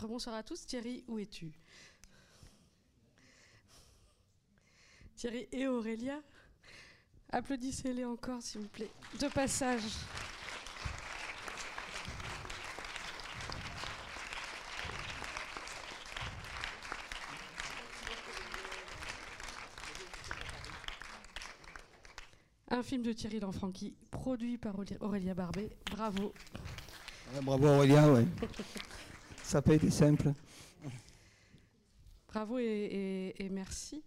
Rebonsoir à tous. Thierry, où es-tu? Thierry et Aurélia, applaudissez-les encore, s'il vous plaît. De passage. Un film de Thierry Lanfranchi, produit par Aurélia Barbet. Bravo. bravo Aurélia, ouais. Ça n'a pas été simple. Bravo et, merci.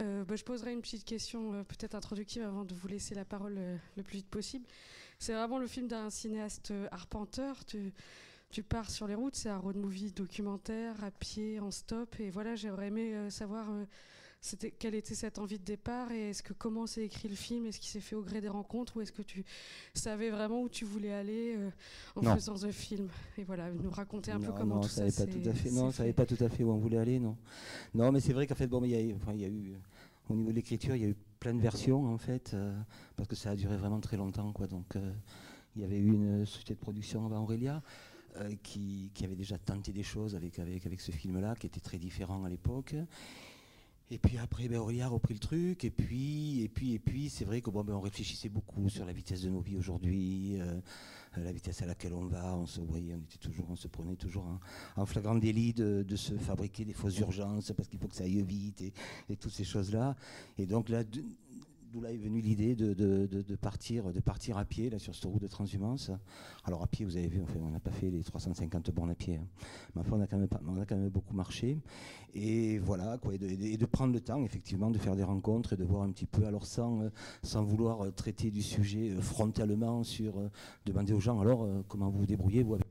Euh, bah, je poserai une petite question euh, peut-être introductive avant de vous laisser la parole euh, le plus vite possible. C'est vraiment le film d'un cinéaste arpenteur. Tu, tu, pars sur les routes, c'est un road movie documentaire à pied, en stop. Et voilà, j'aurais aimé savoir quelle était cette envie de départ et est-ce que comment s'est écrit le film? Est-ce qu'il s'est fait au gré des rencontres ou est-ce que tu savais vraiment où tu voulais aller euh, en faisant ce film? Et voilà, nous raconter un peu comment tout ça, à fait. Non, ne savait pas tout à fait où on voulait aller, non. Non, mais c'est vrai qu'en fait, bon, il y, a eu au niveau de l'écriture, il y a eu plein de versions en fait, euh, parce que ça a duré vraiment très longtemps, quoi. Donc, euh, il y avait eu une société de production avant Aurélia. qui, avait déjà tenté des choses avec, avec, avec ce film-là, qui était très différent à l'époque. Et puis après, ben, Aurélia a repris le truc. Et puis, et puis, et puis, c'est vrai qu'on ben, on réfléchissait beaucoup sur la vitesse de nos vies aujourd'hui, euh, la vitesse à laquelle on va. On se voyait, on était toujours, on se prenait toujours en, flagrant délit de, se fabriquer des fausses urgences parce qu'il faut que ça aille vite et toutes ces choses-là. Et donc là, d'où là est venue l'idée de, partir, de partir à pied là, sur cette route de transhumance. Alors à pied, vous avez vu, on n'a pas fait les 350 bornes à pied. Hein. Mais enfin, on a, quand même, on a quand même beaucoup marché. Et voilà, quoi, et de, prendre le temps, effectivement, de faire des rencontres et de voir un petit peu, alors sans, euh, sans vouloir euh, traiter du sujet euh, frontalement sur demander aux gens, alors comment vous vous débrouillez, vous, avec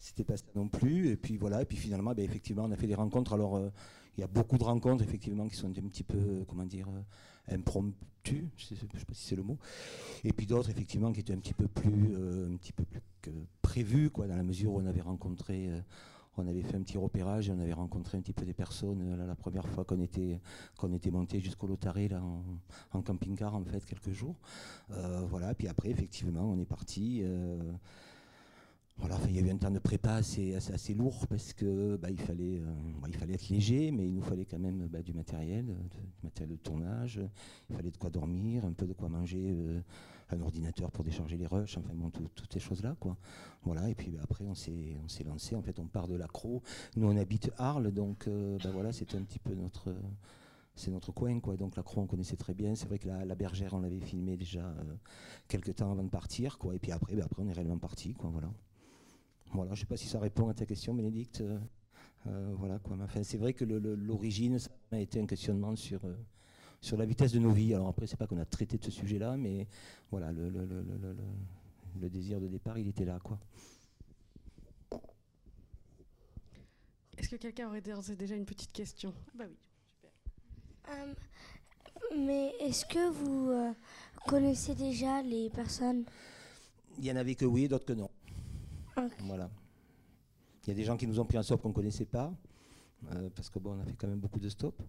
c'était pas ça non plus. Et puis voilà, et puis finalement, ben, effectivement, on a fait des rencontres. Alors, euh, il y a beaucoup de rencontres, effectivement, qui sont un petit peu, euh, comment dire, euh, impromptues, je ne sais, pas si c'est le mot. Et puis d'autres, effectivement, qui étaient un petit peu plus, un petit peu plus prévues, quoi, dans la mesure où on avait rencontré. on avait fait un petit repérage et on avait rencontré un petit peu des personnes la première fois qu'on était, qu'on était monté jusqu'au Lotaré là, en, camping-car en fait quelques jours. voilà, puis après effectivement on est parti. Voilà, il y avait un temps de prépa assez, assez, lourd parce que bah, il, fallait, euh, bah, il fallait être léger, mais il nous fallait quand même bah, du matériel, du matériel de tournage. Il fallait de quoi dormir, un peu de quoi manger, euh, un ordinateur pour décharger les rushs, enfin bon, toutes ces choses-là. Quoi. Voilà, et puis après, on s'est, on s'est lancé. En fait, on part de l'accro. Nous, on habite Arles, donc euh, voilà, c'était un petit peu notre c'est notre coin, quoi. Donc la on connaissait très bien. C'est vrai que la, bergère, on l'avait filmé déjà quelques temps avant de partir, quoi. Et puis après, après, on est réellement parti. Voilà. Voilà, je ne sais pas si ça répond à ta question, Bénédicte. Euh, euh, voilà, quoi. Enfin, c'est vrai que l'origine, ça a été un questionnement sur, euh, sur la vitesse de nos vies. Alors après, c'est pas qu'on a traité de ce sujet-là, mais voilà, le, le, désir de départ, il était là, quoi. Est-ce que quelqu'un aurait déjà une petite question? Ah Bah oui, super. mais est-ce que vous connaissez déjà les personnes? Il y en avait que oui, d'autres que non. Voilà. Il y a des gens qui nous ont pris un stop qu'on ne connaissait pas, euh, parce que bon, on a fait quand même beaucoup de stops.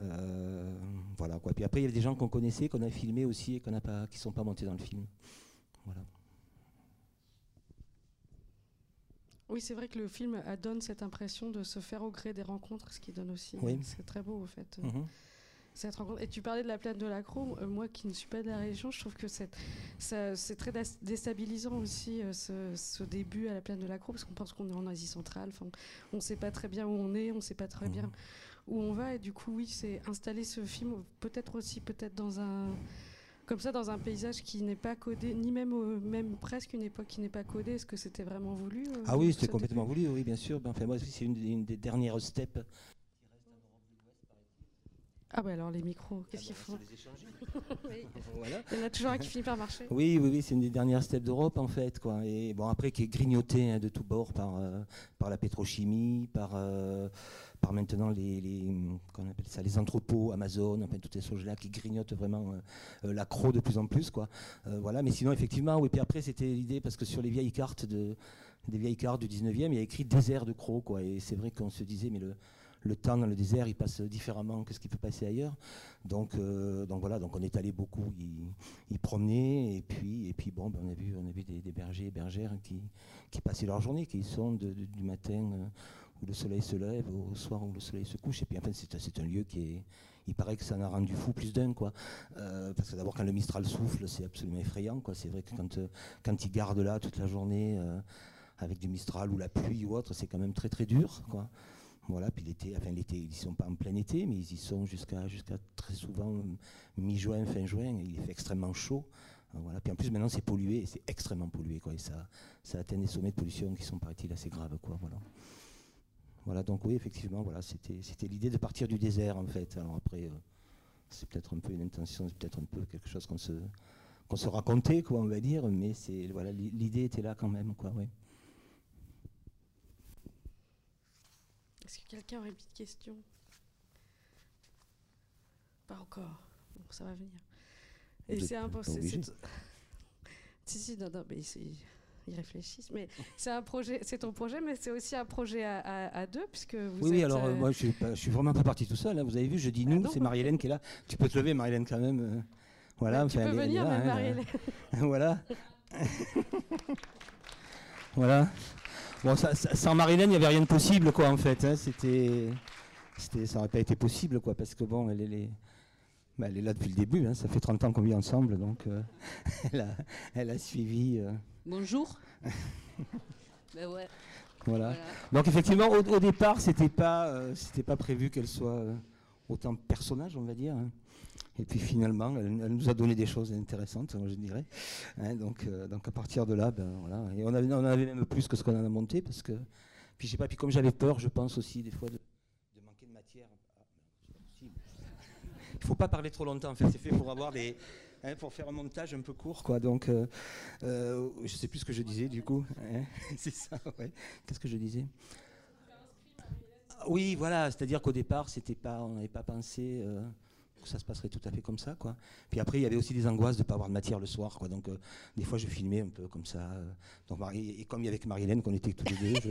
Euh, voilà quoi. Puis après, il y a des gens qu'on connaissait, qu'on a filmé aussi et qu'on pas, qui ne sont pas montés dans le film. Voilà. Oui, c'est vrai que le film donne cette impression de se faire au gré des rencontres, ce qui donne aussi. C'est très beau, au fait. Et tu parlais de la plaine de la euh, moi qui ne suis pas de la région, je trouve que c'est très déstabilisant aussi euh, ce, début à la plaine de la parce qu'on pense qu'on est en Asie centrale. on ne sait pas très bien où on est, on ne sait pas très bien où on va. Et du coup, oui, c'est installer ce film peut-être aussi peut-être dans un comme ça dans un paysage qui n'est pas codé, ni même même presque une époque qui n'est pas codée. Est-ce que c'était vraiment voulu euh, Ah oui, c'était complètement voulu, oui, bien sûr. Enfin, moi, c'est une, une, des dernières steps ah bah alors les micros, qu'est-ce qu'ils font Il y en a toujours un qui finit par marcher. Oui, oui, oui, c'est une des dernières steppes d'Europe en fait, quoi. Et bon après qui est grignoté hein, de tous bords par euh, par la pétrochimie, par euh, par maintenant les, les appelle ça les entrepôts Amazon, enfin toutes ces choses là qui grignotent vraiment euh, l'accro de plus en plus, quoi. voilà, mais sinon effectivement, oui. Puis après c'était l'idée parce que sur les vieilles cartes de des vieilles cartes du 19e, il y a écrit désert de crocs, quoi. Et c'est vrai qu'on se disait mais le le temps dans le désert, il passe différemment que ce qui peut passer ailleurs. Donc, donc voilà, on est allé beaucoup y, promener, et puis, puis bon, ben, on a vu, on a vu des, bergers et bergères qui, qui passaient leur journée, qui sont du matin où le soleil se lève, au soir où le soleil se couche. Et puis en fait, c'est un lieu qui est, il paraît que ça en a rendu fou plus d'un, quoi. Euh, parce que d'abord, quand le Mistral souffle, c'est absolument effrayant, quoi. C'est vrai que quand, euh, quand ils gardent là toute la journée euh, avec du Mistral ou la pluie ou autre, c'est quand même très très dur. Voilà, puis l'été, enfin l'été, ils ne sont pas en plein été, mais ils y sont jusqu'à jusqu'à très souvent mi-juin, fin juin, il fait extrêmement chaud. Voilà. Puis en plus maintenant c'est pollué, c'est extrêmement pollué, quoi, et ça, ça atteint des sommets de pollution qui sont paraît-il assez graves, quoi. Voilà. Voilà, donc oui, effectivement, voilà, c'était l'idée de partir du désert, en fait. Alors après, euh, c'est peut-être un peu une intention, c'est peut-être un peu quelque chose qu'on se, qu'on se racontait, quoi, on va dire, mais c'est voilà, l'idée était là quand même, quoi, oui. Est-ce que quelqu'un aurait une petite question? Pas encore. Bon, ça va venir. Et c'est un peu. Si, si, non, non, mais ils réfléchissent. Mais c'est un projet, c'est ton projet, mais c'est aussi un projet à, deux, puisque vous Oui, oui. Alors euh, moi, je suis, suis vraiment pas parti tout seul. Hein. Vous avez vu, je dis nous, ah c'est Marie-Hélène qui est là. Tu peux te lever, Marie-Hélène, quand même. Euh. voilà. tu peux venir, même hein, Marie-Hélène. voilà. voilà. Bon, ça, sans Marie-Hélène, il n'y avait rien de possible, quoi, en fait. Hein. C'était, c'était, ça n'aurait pas été possible, quoi, parce que bon, elle, est bah, elle est là depuis le début, ça fait 30 ans qu'on vit ensemble, donc euh, elle, a, elle, a, suivi. Bonjour. ben ouais. Voilà. Donc effectivement, au, départ, c'était pas, euh, c'était pas prévu qu'elle soit euh, autant personnage, on va dire. Hein. Et puis finalement, elle, nous a donné des choses intéressantes, je dirais. Hein, donc, euh, donc à partir de là, ben, voilà. Et on avait, on avait même plus que ce qu'on en a monté, parce que, puis je sais pas, puis comme j'avais peur, je pense aussi des fois de, manquer de matière. Ah, Il faut pas parler trop longtemps. En c'est fait pour avoir des Hein, pour faire un montage un peu court, quoi. Donc, euh, euh, je sais plus ce que je disais, du coup. Hein. c'est ça, ouais. Qu'est-ce que je disais? Oui, voilà. C'est-à-dire qu'au départ, c'était pas, on n'avait pas pensé. Ça se passerait tout à fait comme ça. Quoi. Puis après, il y avait aussi des angoisses de ne pas avoir de matière le soir. Quoi. Donc, euh, des fois, je filmais un peu comme ça. Euh. et comme il y avait Marie-Hélène, qu'on était tous les deux,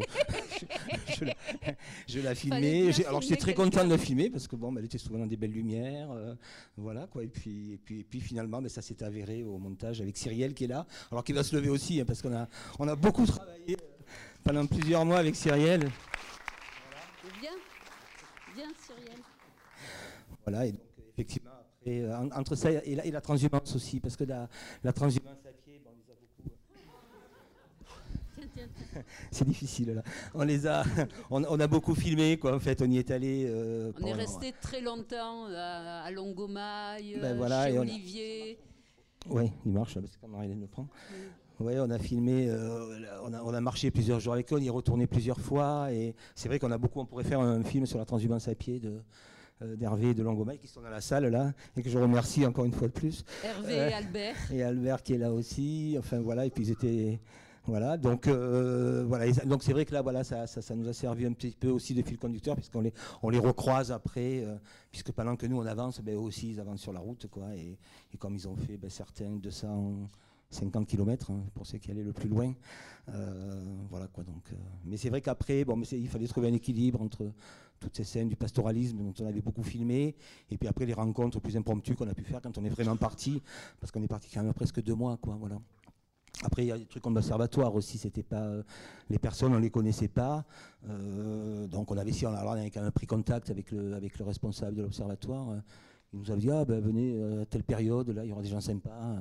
je, la, filmais. Alors, j'étais très content de la filmer parce que bon, bah, elle était souvent dans des belles lumières. Euh, voilà, quoi. Et, puis, et, puis, et puis finalement, bah, ça s'est avéré au montage avec Cyrielle qui est là. Alors, qui va se lever aussi, hein, parce qu'on a, on a beaucoup travaillé pendant plusieurs mois avec Cyrielle. Voilà. Bien, bien, Cyrielle. Voilà, et donc, effectivement, après, euh, entre ça et la, et la, transhumance aussi, parce que la, la transhumance à pied, bon, on les a beaucoup. Euh, c'est difficile là. On les a, on, a beaucoup filmé quoi. En fait, on y est allé. Euh, on est resté très longtemps à, à Longomaille, ben voilà, chez Olivier. Oui, il marche, c'est comme Marie-Hélène le prend. Oui, on a filmé, on, a, on, a, marché plusieurs jours avec eux, on y est retourné plusieurs fois, et c'est vrai qu'on a beaucoup, on pourrait faire un film sur la transhumance à pied de, euh, d'Hervé et de Langomaille qui sont dans la salle là et que je remercie encore une fois de plus. Hervé et euh, Albert. Et Albert qui est là aussi. Enfin voilà, et puis ils étaient. Voilà, donc euh, voilà, donc c'est vrai que là, voilà, ça, ça, nous a servi un petit peu aussi de fil conducteur, puisqu'on les, on les recroise après, puisque pendant que nous on avance, ben, eux aussi ils avancent sur la route, quoi, et, et comme ils ont fait ben, certains 250 km hein, pour ceux qui allaient le plus loin, voilà quoi. Donc, mais c'est vrai qu'après, bon, mais il fallait trouver un équilibre entre toutes ces scènes du pastoralisme dont on avait beaucoup filmé, et puis après les rencontres plus impromptues qu'on a pu faire quand on est vraiment parti, parce qu'on est parti quand même presque deux mois, quoi, voilà. Après, il y a des trucs comme l'observatoire aussi, c'était pas euh, les personnes, on les connaissait pas, euh, donc on avait si on, avait quand même pris contact avec le avec le responsable de l'observatoire. il nous avait dit ah ben venez euh, à telle période, là il y aura des gens sympas,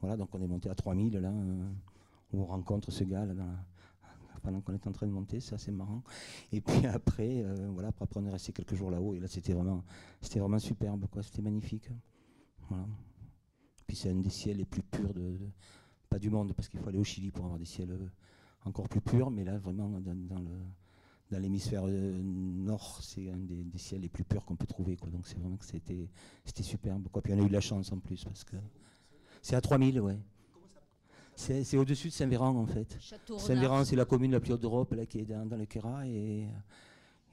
voilà, donc on est monté à 3000 là, où on rencontre ce gars là pendant qu'on est en train de monter, c'est assez marrant. Et puis après, euh, voilà, après on est resté quelques jours là-haut et là c'était vraiment, c'était vraiment superbe, quoi, c'était magnifique. Voilà. Puis c'est un des ciels les plus purs de, pas du monde parce qu'il faut aller au Chili pour avoir des ciels euh, encore plus purs, mais là vraiment dans, l'hémisphère euh, nord, c'est un des, ciels les plus purs qu'on peut trouver. Quoi. Donc c'est vraiment que c'était, c'était superbe. Quoi. Puis on a eu de la chance en plus parce que c'est à 3000, ouais. C'est au-dessus de Saint-Véran en fait. Saint-Véran, c'est la commune la plus haute d'Europe qui est dans, le Quéra. Et,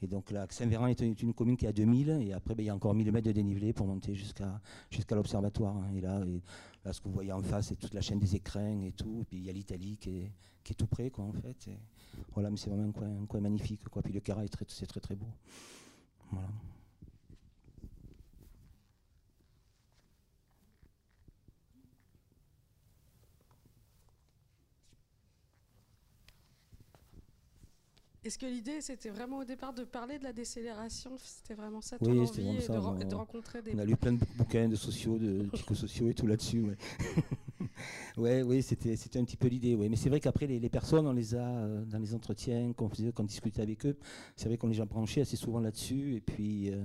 et donc là, Saint-Véran est une, commune qui a 2000 et après ben, il y a encore 1000 mètres de dénivelé pour monter jusqu'à jusqu'à l'observatoire. Hein. Et, là, là, ce que vous voyez en face, c'est toute la chaîne des écrins et tout. Et puis il y a l'Italie qui est, qui est, tout près quoi, en fait. voilà, mais c'est vraiment un coin, magnifique. Quoi. Puis le Quéra, c'est très, très très beau. Voilà. Est-ce que l'idée, c'était vraiment au départ de parler de la décélération C'était vraiment ça ton oui, envie ça, de, de, rencontrer des... On a lu plein de bouquins de sociaux, de psychosociaux et tout là-dessus. Ouais. ouais, oui, c'était un petit peu l'idée. Ouais. Mais c'est vrai qu'après, les, les, personnes, on les a euh, dans les entretiens qu'on faisait, qu'on discutait avec eux. C'est vrai qu'on les a branchés assez souvent là-dessus. Et puis... Euh,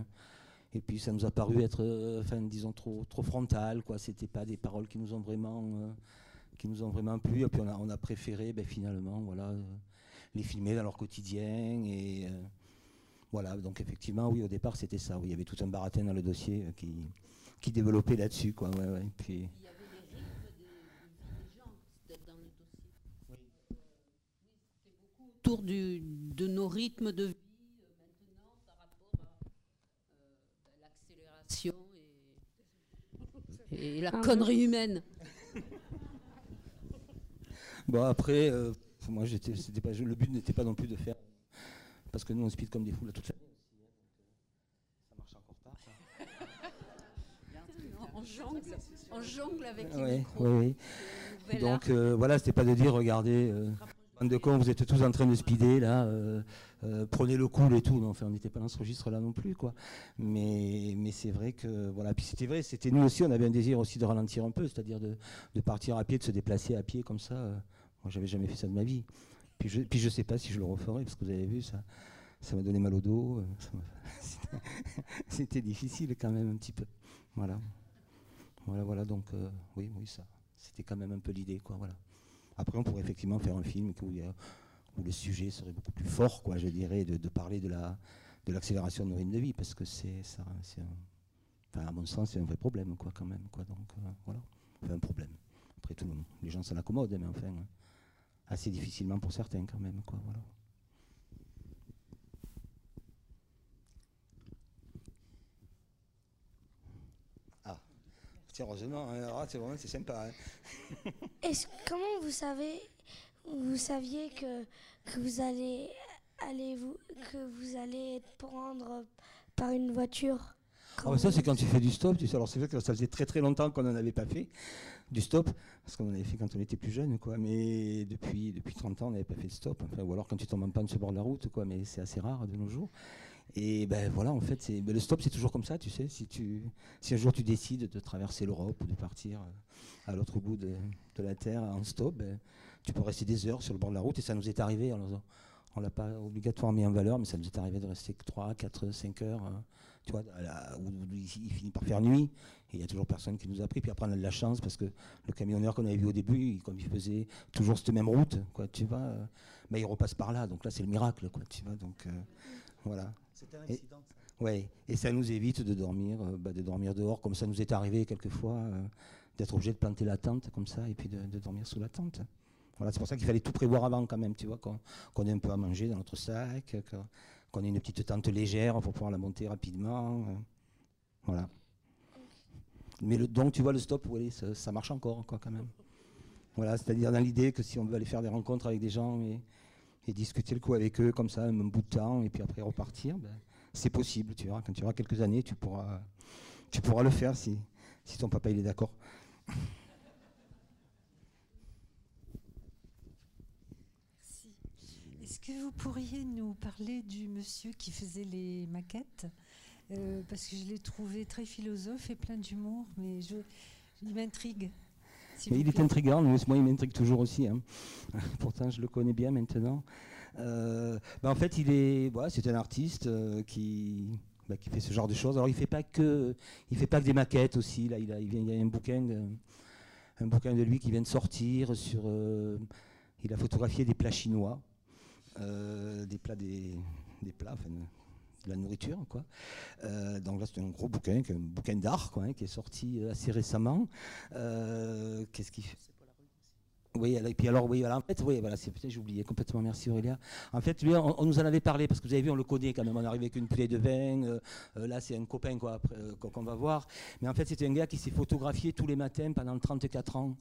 et puis ça nous a paru être, euh, enfin, disons, trop, trop frontal. Quoi. C'était pas des paroles qui nous ont vraiment, qui nous ont vraiment plu. Et puis on a, on a préféré, ben, finalement, voilà, les filmer dans leur quotidien. Et euh, voilà, donc effectivement, oui, au départ, c'était ça. Oui, il y avait tout un baratin dans le dossier euh, qui, qui développait là-dessus. Quoi, ouais, ouais. Puis, il y avait les rythmes des, gens dans le dossier. Oui. c'était beaucoup autour du, de nos rythmes de vie euh, maintenant par rapport à ben, l'accélération et, et, la connerie humaine. bon, après, moi, j'étais, c'était pas, le but n'était pas non plus de faire. Parce que nous, on speed comme des fous là toute l'année aussi. ça marche encore pas. on, jongle, on jongle avec les micros. Donc euh, voilà, c'était pas de dire, regardez, euh, de cons, vous êtes tous en train de speeder là, euh, euh, prenez le cool et tout. Non, enfin, on n'était pas dans ce registre-là non plus, quoi. Mais, mais c'est vrai que voilà. Puis c'était vrai, c'était nous aussi, on avait un désir aussi de ralentir un peu, c'est-à-dire de, de, partir à pied, de se déplacer à pied comme ça. Moi, j'avais jamais fait ça de ma vie. Puis je, puis je sais pas si je le referai, parce que vous avez vu, ça, ça m'a donné mal au dos. Euh, c'était difficile quand même un petit peu. Voilà. Voilà, voilà. Donc, euh, oui, oui, ça. C'était quand même un peu l'idée, quoi. Voilà. Après, on pourrait effectivement faire un film où, le sujet serait beaucoup plus fort, quoi, je dirais, de, parler de la de l'accélération de nos rythmes de vie, parce que c'est ça, enfin, à mon sens, c'est un vrai problème, quoi, quand même, quoi. Donc, euh, voilà. Enfin, un problème. Après, tout le monde, les gens s'en accommodent, mais enfin. Hein assez difficilement pour certains quand même. Quoi, voilà. Ah, heureusement, hein, ah, c'est vraiment c'est sympa. Hein. Est-ce, comment vous savez, vous saviez que, que vous allez, allez vous, que vous allez être prendre par une voiture? Ah, ça, c'est quand tu fais du stop. Tu sais, alors, c'est vrai que ça faisait très très longtemps qu'on n'en avait pas fait du stop, parce qu'on en avait fait quand on était plus jeune, quoi. Mais depuis, depuis 30 ans, on n'avait pas fait de stop. Ou alors quand tu tombes en panne sur le bord de la route, quoi. Mais c'est assez rare de nos jours. Et ben voilà, en fait, ben, le stop, c'est toujours comme ça, tu sais. Si, tu, si un jour tu décides de traverser l'Europe ou de partir euh, à l'autre bout de, la Terre en stop, ben, tu peux rester des heures sur le bord de la route. Et ça nous est arrivé. Alors, on l'a pas obligatoirement mis en valeur, mais ça nous est arrivé de rester 3, 4, 5 heures. Hein tu vois, où, il, finit par faire nuit, et il n'y a toujours personne qui nous a pris. Puis après, on a de la chance parce que le camionneur qu'on avait vu au début, comme il faisait toujours cette même route, quoi, tu vois, euh, mais il repasse par là. Donc là, c'est le miracle, quoi, tu vois. Donc euh, voilà. C'était un incident. Oui, et ça nous évite de dormir, euh, bah, de dormir dehors, comme ça nous est arrivé quelquefois, d'être obligé de planter la tente comme ça, et puis de, dormir sous la tente. Voilà, c'est pour ça qu'il fallait tout prévoir avant quand même, tu vois, qu'on ait un peu à manger dans notre sac, qu'on ait une petite tente légère pour pouvoir la monter rapidement. Euh, voilà. Mais donc, tu vois, le stop, ça, marche encore, quand même. Voilà, c'est-à-dire dans l'idée que si on veut aller faire des rencontres avec des gens et, discuter le coup avec eux comme ça, un bout de temps, et puis après repartir, ben, c'est possible, tu vois. Quand tu auras quelques années, tu pourras, le faire si, ton papa est d'accord. Que vous pourriez nous parler du monsieur qui faisait les maquettes euh, Parce que je l'ai trouvé très philosophe et plein d'humour, mais je, il m'intrigue. il est intriguant, mais moi il m'intrigue toujours aussi. Hein. Pourtant je le connais bien maintenant. Euh, ben, en fait, il est, c'est un artiste euh, qui, bah, qui fait ce genre de choses. Alors il fait pas que, il fait pas que des maquettes aussi. Là, il a, il, y a un bouquin, de, un bouquin de lui qui vient de sortir sur. il a photographié des plats chinois. Euh, des plats, des, plats, de la nourriture. Quoi. Euh, donc là, c'est un gros bouquin, un bouquin d'art quoi, hein, qui est sorti euh, assez récemment. Qu'est-ce qu'il fait oui, et puis alors, oui, en fait, oui, voilà, j'ai oublié complètement, merci Aurélia. En fait, lui, on, nous en avait parlé, parce que vous avez vu, on le connaît quand même, on est arrivé avec une bouteille de vin, là, c'est un copain, quoi, qu'on va voir. Mais en fait, c'était un gars qui s'est photographié tous les matins pendant 34 ans.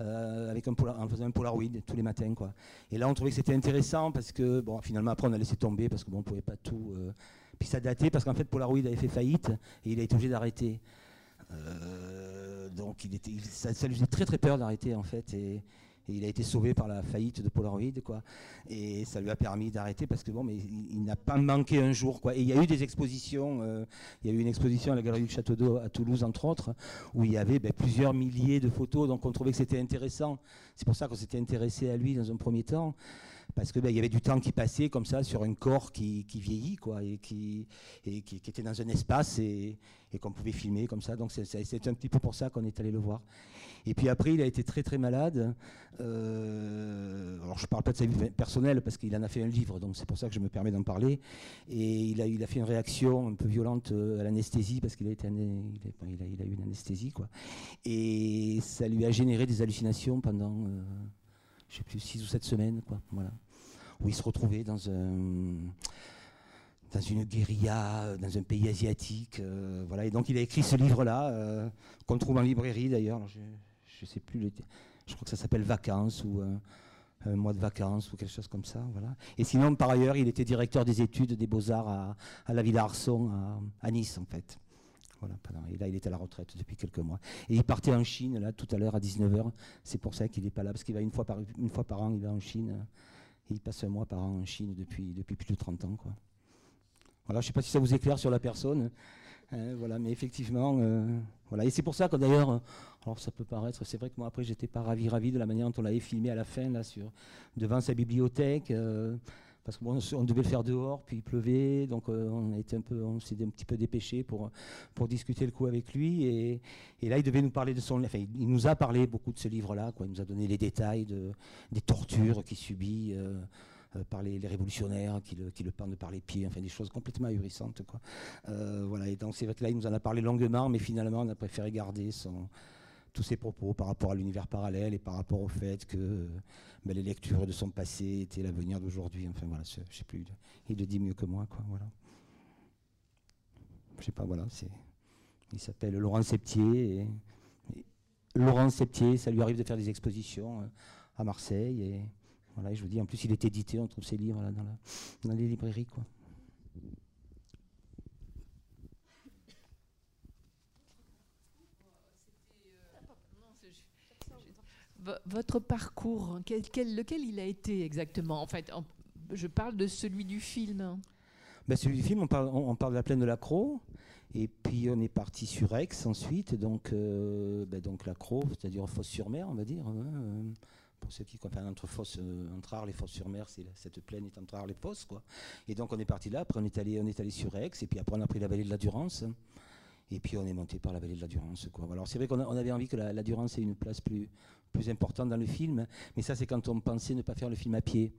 Euh, avec un en faisant un Polaroid tous les matins. Quoi. Et là, on trouvait que c'était intéressant parce que, bon, finalement, après, on a laissé tomber parce qu'on ne pouvait pas tout. Euh, Puis ça datait parce qu'en fait Polaroid avait fait faillite et il a été obligé d'arrêter. donc il était, ça, ça, lui faisait très très peur d'arrêter en fait. Et, il a été sauvé par la faillite de Polaroid, quoi. Et ça lui a permis d'arrêter parce que bon, mais il, n'a pas manqué un jour, quoi. Et il y a eu des expositions. Euh, il y a eu une exposition à la Galerie du Château d'Eau à Toulouse, entre autres, où il y avait ben, plusieurs milliers de photos. Donc on trouvait que c'était intéressant. C'est pour ça qu'on s'était intéressé à lui dans un premier temps parce que ben, y avait du temps qui passait comme ça sur un corps qui, vieillit quoi et qui, était dans un espace et, qu'on pouvait filmer comme ça donc c'est un petit peu pour ça qu'on est allé le voir et puis après, il a été très très malade. Euh, alors je ne parle pas de sa vie personnelle parce qu'il en a fait un livre, donc c'est pour ça que je me permets d'en parler. Et il a, il a fait une réaction un peu violente euh, à l'anesthésie parce qu'il a, il a, eu une anesthésie. Quoi. Et ça lui a généré des hallucinations pendant, euh, je sais plus, 6 ou 7 semaines. Quoi, voilà, où il se retrouvait dans un dans une guérilla, dans un pays asiatique. voilà. Et donc il a écrit ce livre-là, qu'on trouve en librairie d'ailleurs je sais plus, je crois que ça s'appelle Vacances ou euh, un mois de vacances ou quelque chose comme ça. Voilà. Et sinon, par ailleurs, il était directeur des études des beaux-arts à, la Villa Arson, à, Nice, en fait. Voilà, et là, il est à la retraite depuis quelques mois. Et il partait en Chine, là, tout à l'heure, à 19h. C'est pour ça qu'il n'est pas là, parce qu'il va une fois, par, une fois par an, il va en Chine. Il passe un mois par an en Chine depuis, depuis plus de 30 ans. Quoi. Voilà, je ne sais pas si ça vous éclaire sur la personne. Hein, voilà, mais effectivement, euh, voilà. Et c'est pour ça que d'ailleurs, alors ça peut paraître, c'est vrai que moi après j'étais pas ravi, ravi de la manière dont on l'avait filmé à la fin là sur devant sa bibliothèque. Euh, parce qu'on on devait le faire dehors, puis il pleuvait, donc on a été un peu, on s'est un petit peu dépêché pour, pour discuter le coup avec lui. Et, là, il devait nous parler de son, enfin, il nous a parlé beaucoup de ce livre-là, quoi. Il nous a donné les détails de, des tortures qu'il subit. Euh, par les, révolutionnaires qui le, qui pendent par les pieds, enfin des choses complètement ahurissantes. Quoi. Euh, voilà, et donc c'est vrai que là, il nous en a parlé longuement, mais finalement, on a préféré garder son, tous ses propos par rapport à l'univers parallèle et par rapport au fait que ben, les lectures de son passé étaient l'avenir d'aujourd'hui. Enfin voilà, je sais plus, il le dit mieux que moi, quoi. Voilà. Je sais pas, voilà, c'est, il s'appelle Laurent Septier. Et, Laurent Septier, ça lui arrive de faire des expositions euh, à Marseille et voilà, je vous dis, en plus, il est édité, on trouve ses livres dans, dans, les librairies. Quoi. Votre parcours, quel, lequel il a été exactement En fait, je parle de celui du film. Ben, celui du film, on parle, de la plaine de la et puis on est parti sur Aix ensuite, donc, euh, ben, la c'est-à-dire Fosse-sur-Mer, on va dire. Hein, euh, pour ceux qui comprennent entre, Fosse, euh, entre Arles et Fosse-sur-Mer, cette plaine est entre Arles et Fosse. Et donc on est parti là, après on est allé, sur Aix, et puis après on a pris la vallée de la Durance, et puis on est monté par la vallée de la Durance. Alors c'est vrai qu'on avait envie que la, Durance ait une place plus, plus importante dans le film, mais ça c'est quand on pensait ne pas faire le film à pied,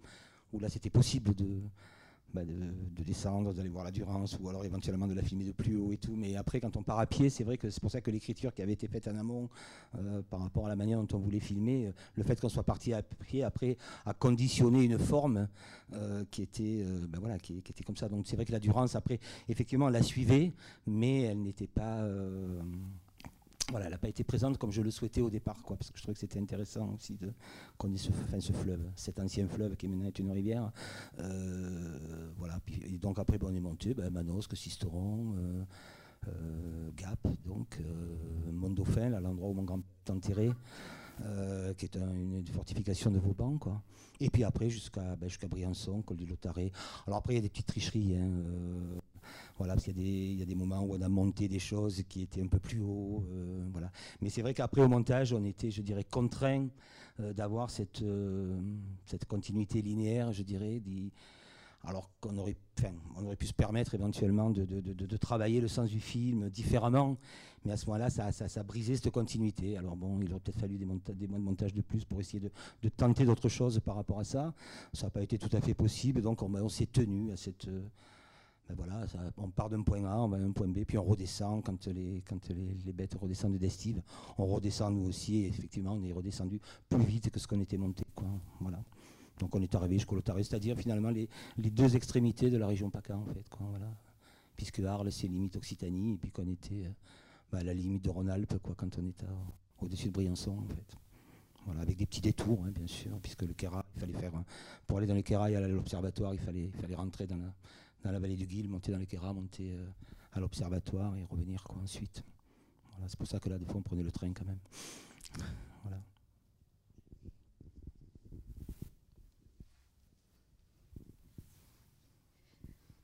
où là c'était possible de bah, de, descendre, d'aller voir la Durance, ou alors éventuellement de la filmer de plus haut et tout. Mais après, quand on part à pied, c'est vrai que c'est pour ça que l'écriture qui avait été faite en amont euh, par rapport à la manière dont on voulait filmer, euh, le fait qu'on soit parti à pied après a conditionné une forme euh, qui était, bah, voilà, qui, était comme ça. Donc c'est vrai que la Durance après, effectivement, la suivait, mais elle n'était pas voilà, elle n'a pas été présente comme je le souhaitais au départ, quoi, parce que je trouvais que c'était intéressant aussi de qu'on ait ce, ce, fleuve, cet ancien fleuve qui est maintenant une rivière. Euh, voilà, et donc après, on est monté, ben, Manosque, Sisteron, euh, euh, Gap, donc Mondofin, l'endroit où mon grand-père est enterré. qui est une fortification de Vauban. Quoi. Et puis après, jusqu'à ben, Briançon, col du Lotaré. Alors après, il y a des petites tricheries. Hein, voilà, parce qu'il y, a des moments où on a monté des choses qui étaient un peu plus haut. Euh, voilà. Mais c'est vrai qu'après au montage, on était, je dirais, contraint euh, d'avoir cette, euh, cette continuité linéaire, je dirais. alors qu'on aurait, on aurait pu se permettre éventuellement de, travailler le sens du film différemment, mais à ce moment-là, ça, ça, brisait cette continuité. Alors bon, il aurait peut-être fallu des, des, mois de montage de plus pour essayer de, tenter d'autres choses par rapport à ça. Ça n'a pas été tout à fait possible, donc on, on s'est tenu à cette ben voilà, on part d'un point A, on va à un point B, puis on redescend quand les, quand les, bêtes redescendent d'estive. On redescend nous aussi, et effectivement, on est redescendu plus vite que ce qu'on était monté. Quoi. Voilà. Donc on est arrivé jusqu'au Lotaré, c'est-à-dire finalement les, deux extrémités de la région PACA, en fait. Quoi, voilà. Puisque Arles, c'est limite Occitanie, et puis qu'on était euh, bah, à la limite de Rhône-Alpes, quand on était au-dessus de Briançon, en fait. Voilà, avec des petits détours, hein, bien sûr, puisque le Kéra, il fallait faire, pour aller dans le Kéra et à l'observatoire, il fallait, il fallait rentrer dans la, dans la vallée du Guil, monter dans les Kéras, monter à l'observatoire et revenir quoi, ensuite. Voilà, c'est pour ça que là, des fois, on prenait le train quand même. Voilà.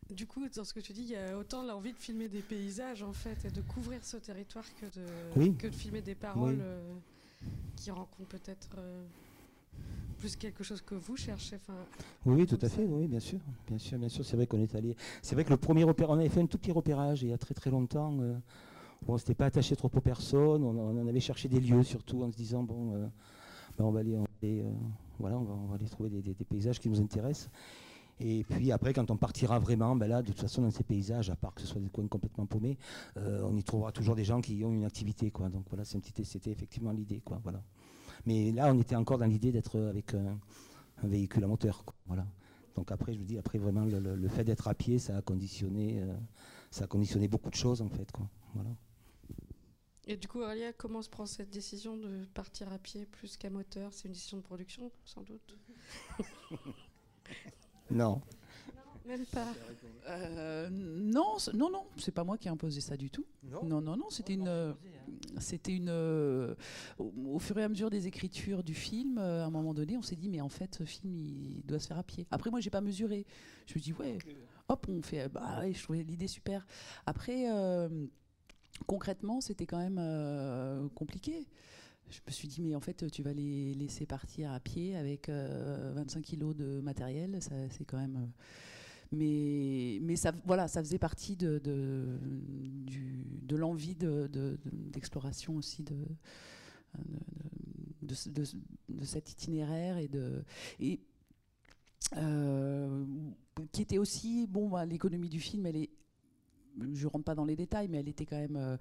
Du coup, dans ce que tu dis, il y a autant l'envie de filmer des paysages en fait et de couvrir ce territoire que de, que de filmer des paroles euh, qui rencontrent peut-être euh, plus quelque chose que vous cherchez. Oui, tout à fait, oui, bien sûr, bien sûr, bien sûr. C'est vrai qu'on est allé. C'est vrai que le premier repérage, on avait fait un tout petit repérage il y a très très longtemps. Euh, on s'était pas attaché trop aux personnes. On, on, en avait cherché des lieux surtout en se disant bon, ben, on va aller, voilà, on va, on va aller trouver des, des, paysages qui nous intéressent. Et puis après, quand on partira vraiment, ben là, de toute façon, dans ces paysages, à part que ce soit des coins complètement paumés, euh, on y trouvera toujours des gens qui ont une activité. Quoi. Donc voilà, c'était effectivement l'idée. Quoi, voilà. Mais là, on était encore dans l'idée d'être avec un, véhicule à moteur. Quoi, voilà. Donc après, je vous dis, après vraiment, le, fait d'être à pied, ça a conditionné, euh, ça a conditionné beaucoup de choses en fait. Quoi. Voilà. Et du coup, Aurélia, comment se prend cette décision de partir à pied plus qu'à moteur? C'est une décision de production, sans doute? Non. Même pas. Euh, non, non, non, c'est pas moi qui ai imposé ça du tout. Non, non, non, c'était une, hein. c'était une. Euh, au, fur et à mesure des écritures du film, euh, à un moment donné, on s'est dit, mais en fait, ce film, il doit se faire à pied. Après, moi, j'ai pas mesuré. Je me dis, ouais, hop, on fait. Bah, je trouvais l'idée super. Après, concrètement, c'était quand même compliqué je me suis dit, mais en fait, tu vas les laisser partir à pied avec 25 euh, kilos de matériel, c'est quand même. Euh, mais, mais ça, voilà, ça faisait partie de, de, de l'envie d'exploration aussi de, de, cet itinéraire et de. Et, euh, qui était aussi, bon, bah, l'économie du film, elle est, je rentre pas dans les détails, mais elle était quand même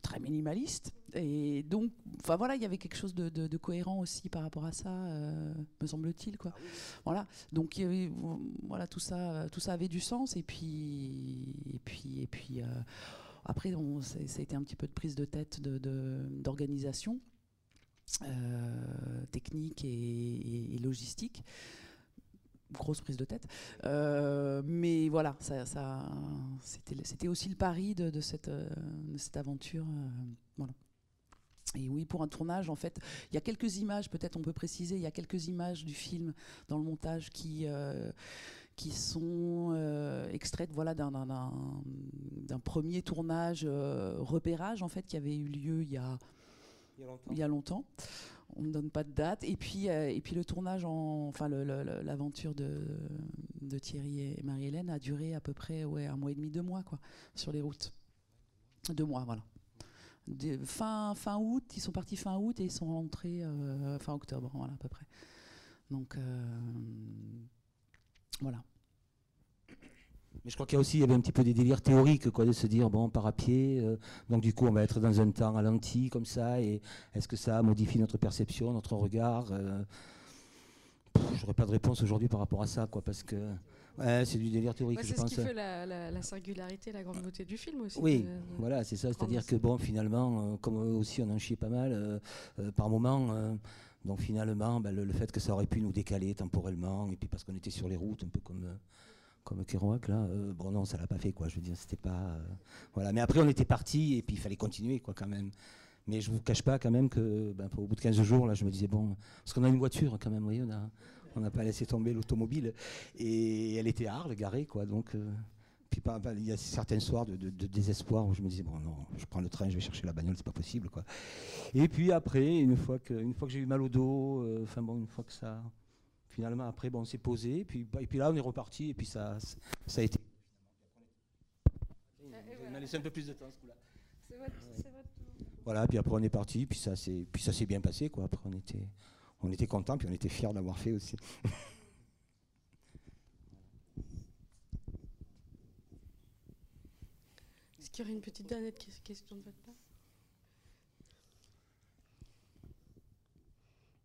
très minimaliste. Et donc, enfin voilà, il y avait quelque chose de, cohérent aussi par rapport à ça, euh, me semble-t-il, quoi. Ah voilà. Donc, voilà, tout ça, tout ça avait du sens. Et puis, et puis, et puis. Euh, après, on, ça, a été un petit peu de prise de tête d'organisation euh, technique et logistique grosse prise de tête. Euh, mais voilà, ça, ça c'était aussi le pari de, cette, euh, de cette, aventure. Euh, voilà. Et oui, pour un tournage, en fait, il y a quelques images, peut-être on peut préciser, il y a quelques images du film dans le montage qui, qui sont extraites voilà, d'un premier tournage, repérage, en fait, qui avait eu lieu il y a, il y a longtemps on ne donne pas de date. Et puis, euh, et puis le tournage, en, enfin l'aventure de, Thierry et Marie-Hélène a duré à peu près un mois et demi, deux mois quoi, sur les routes. Deux mois, voilà. fin, fin août, ils sont partis fin août et ils sont rentrés euh, fin octobre, voilà à peu près. Donc euh, voilà. Mais je crois qu'il y a aussi il y avait un petit peu des délires théoriques, quoi, de se dire, bon, on part à pied, euh, donc du coup, on va être dans un temps ralenti, comme ça, et est-ce que ça modifie notre perception, notre regard euh, J'aurais pas de réponse aujourd'hui par rapport à ça, quoi, parce que c'est du délire théorique, je pense. C'est ce qui fait la, singularité, la grande beauté du film aussi. Oui, voilà, c'est ça, c'est-à-dire que, bon, finalement, euh, comme aussi on en chie pas mal, par moment. donc finalement, ben, le, fait que ça aurait pu nous décaler temporellement, et puis parce qu'on était sur les routes, un peu comme, comme Kerouac là, euh, bon non, ça l'a pas fait quoi. Je veux dire, c'était pas euh, voilà. Mais après, on était parti et puis il fallait continuer quoi quand même. Mais je vous cache pas quand même que ben, au bout de 15 jours là, je me disais bon, parce qu'on a une voiture quand même, vous voyez, on a on n'a pas laissé tomber l'automobile et elle était à Arles garée quoi. Donc euh, puis il y a certains soirs de, désespoir où je me disais bon non, je prends le train, je vais chercher la bagnole, c'est pas possible quoi. Et puis après, une fois que une fois que j'ai eu mal au dos, enfin bon, une fois que ça finalement, après, bon, on s'est posé, puis, et puis là, on est reparti, et puis ça, ça a été. On a laissé un peu plus de temps ce coup-là. C'est votre, Voilà, puis après on est parti, puis ça s'est, puis ça s'est bien passé, quoi. Après on était, on était content, puis on était fiers d'avoir fait aussi. Est-ce qu'il y aurait une petite dernière question de votre part?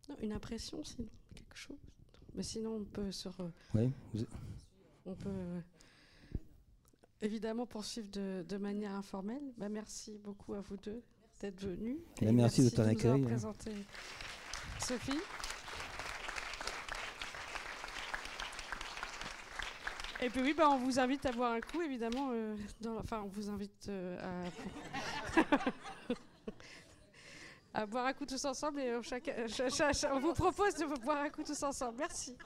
Non, Une impression, sinon, quelque chose? Mais sinon, on peut se. Oui. On peut euh, évidemment poursuivre de, de manière informelle. Bah, merci beaucoup à vous deux d'être venus. Bah, merci, de ton accueil. présenter Sophie. Et puis oui, bah, on vous invite à boire un coup, évidemment. Euh, dans, enfin, on vous invite euh, à, à boire un coup tous ensemble et on vous propose de boire un coup tous ensemble. Merci.